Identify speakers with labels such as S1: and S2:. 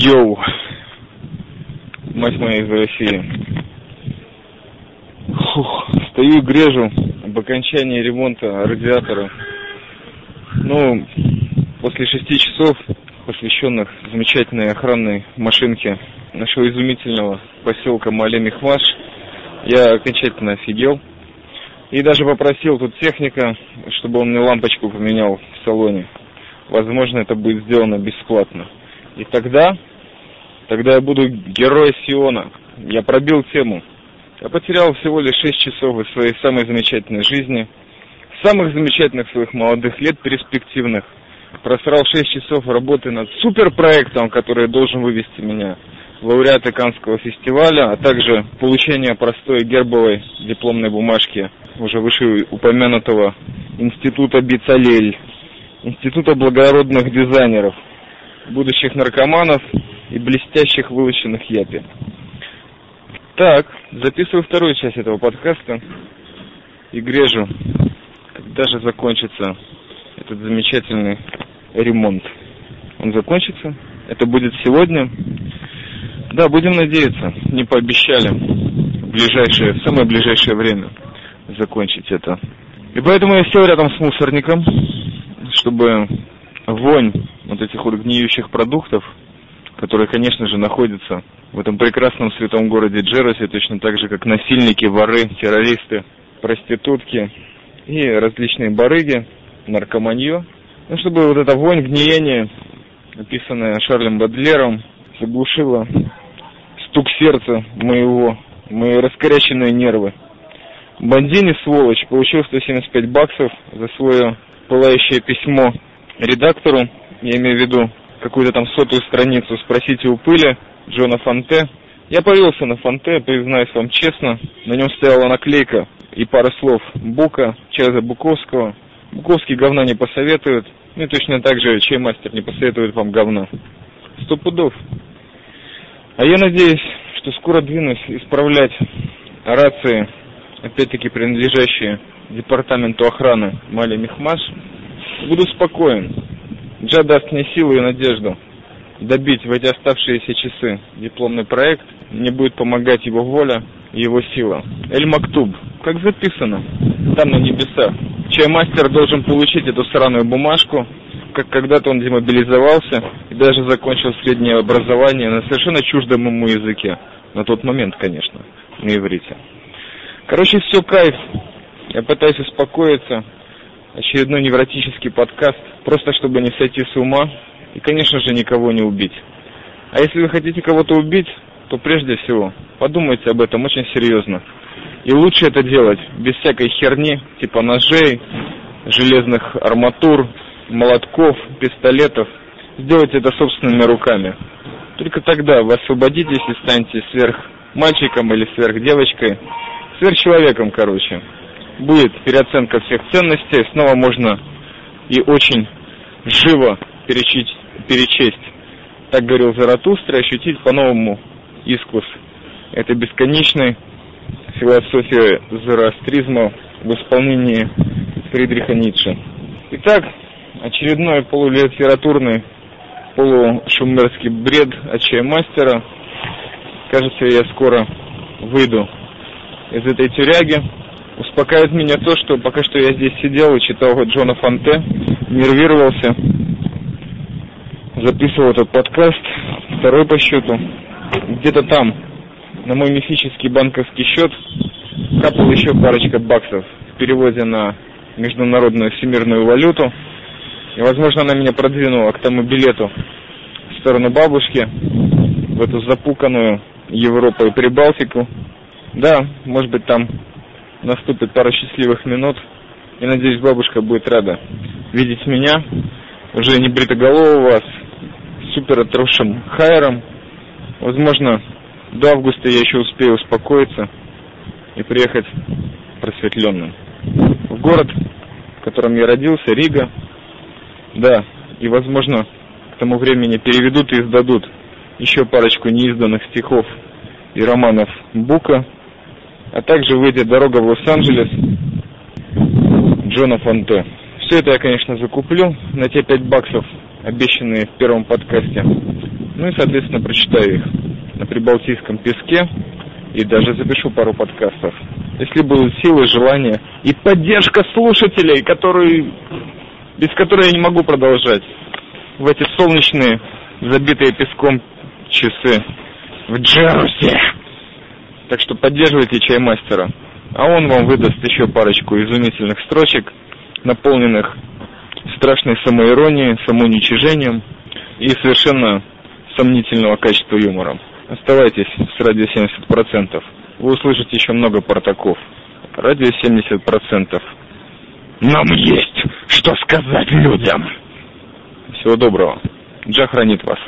S1: Йоу, мать моя из России. Фух, стою и грежу об окончании ремонта радиатора. Ну, после шести часов, посвященных замечательной охранной машинке нашего изумительного поселка Мале-Мехмаш, я окончательно офигел. И даже попросил тут техника, чтобы он мне лампочку поменял в салоне. Возможно, это будет сделано бесплатно. И тогда, тогда я буду герой Сиона. Я пробил тему. Я потерял всего лишь 6 часов из своей самой замечательной жизни, самых замечательных своих молодых лет, перспективных. Просрал 6 часов работы над суперпроектом, который должен вывести меня в лауреаты Канского фестиваля, а также получение простой гербовой дипломной бумажки уже выше упомянутого Института Бицалель, Института благородных дизайнеров – будущих наркоманов и блестящих вылоченных япи. Так, записываю вторую часть этого подкаста и грежу, когда же закончится этот замечательный ремонт. Он закончится? Это будет сегодня? Да, будем надеяться, не пообещали в ближайшее, в самое ближайшее время закончить это. И поэтому я сел рядом с мусорником, чтобы вонь вот этих вот гниющих продуктов, которые, конечно же, находятся в этом прекрасном святом городе Джеросе, точно так же, как насильники, воры, террористы, проститутки и различные барыги, наркоманье. Ну, чтобы вот эта вонь, гниение, описанная Шарлем Бадлером, заглушила стук сердца моего, мои раскоряченные нервы. Бандини, сволочь, получил 175 баксов за свое пылающее письмо редактору, я имею в виду какую-то там сотую страницу «Спросите у пыли» Джона Фонте. Я повелся на Фонте, признаюсь вам честно. На нем стояла наклейка и пара слов Бука, Чеза Буковского. Буковский говна не посоветует. Ну и точно так же чаймастер не посоветует вам говна. Сто пудов. А я надеюсь, что скоро двинусь исправлять рации, опять-таки принадлежащие департаменту охраны Мали Мехмаш, Буду спокоен. Джа даст мне силу и надежду добить в эти оставшиеся часы дипломный проект. Мне будет помогать его воля и его сила. Эль Мактуб, как записано, там на небесах. Чаймастер должен получить эту сраную бумажку, как когда-то он демобилизовался и даже закончил среднее образование на совершенно чуждом ему языке. На тот момент, конечно, на иврите. Короче, все кайф. Я пытаюсь успокоиться, очередной невротический подкаст, просто чтобы не сойти с ума и, конечно же, никого не убить. А если вы хотите кого-то убить, то прежде всего подумайте об этом очень серьезно. И лучше это делать без всякой херни, типа ножей, железных арматур, молотков, пистолетов. Сделайте это собственными руками. Только тогда вы освободитесь и станете сверх мальчиком или сверх девочкой, сверх человеком, короче будет переоценка всех ценностей, снова можно и очень живо перечить, перечесть, так говорил Заратустра, ощутить по-новому искус этой бесконечной философии зороастризма в исполнении Фридриха Ницше. Итак, очередной полулитературный, полушумерский бред от чаймастера. Кажется, я скоро выйду из этой тюряги. Успокаивает меня то, что пока что я здесь сидел и читал Джона Фонте, нервировался, записывал этот подкаст, второй по счету. Где-то там, на мой мифический банковский счет, капал еще парочка баксов в переводе на международную всемирную валюту. И, возможно, она меня продвинула к тому билету в сторону бабушки, в эту запуканную Европу и Прибалтику. Да, может быть, там наступит пара счастливых минут, и надеюсь, бабушка будет рада видеть меня, уже не бритоголового, с супер отросшим хайером. Возможно, до августа я еще успею успокоиться и приехать просветленным. В город, в котором я родился, Рига, да, и, возможно, к тому времени переведут и издадут еще парочку неизданных стихов и романов Бука – а также выйдет дорога в Лос-Анджелес Джона Фонте. Все это я, конечно, закуплю на те 5 баксов, обещанные в первом подкасте. Ну и, соответственно, прочитаю их на прибалтийском песке и даже запишу пару подкастов. Если будут силы, желание и поддержка слушателей, которые, без которой я не могу продолжать в эти солнечные, забитые песком часы в Джерси. Так что поддерживайте чаймастера, а он вам выдаст еще парочку изумительных строчек, наполненных страшной самоиронией, самоуничижением и совершенно сомнительного качества юмора. Оставайтесь с радио 70%. Вы услышите еще много протоков. Радио 70%. Нам есть что сказать людям. Всего доброго. Джа хранит вас.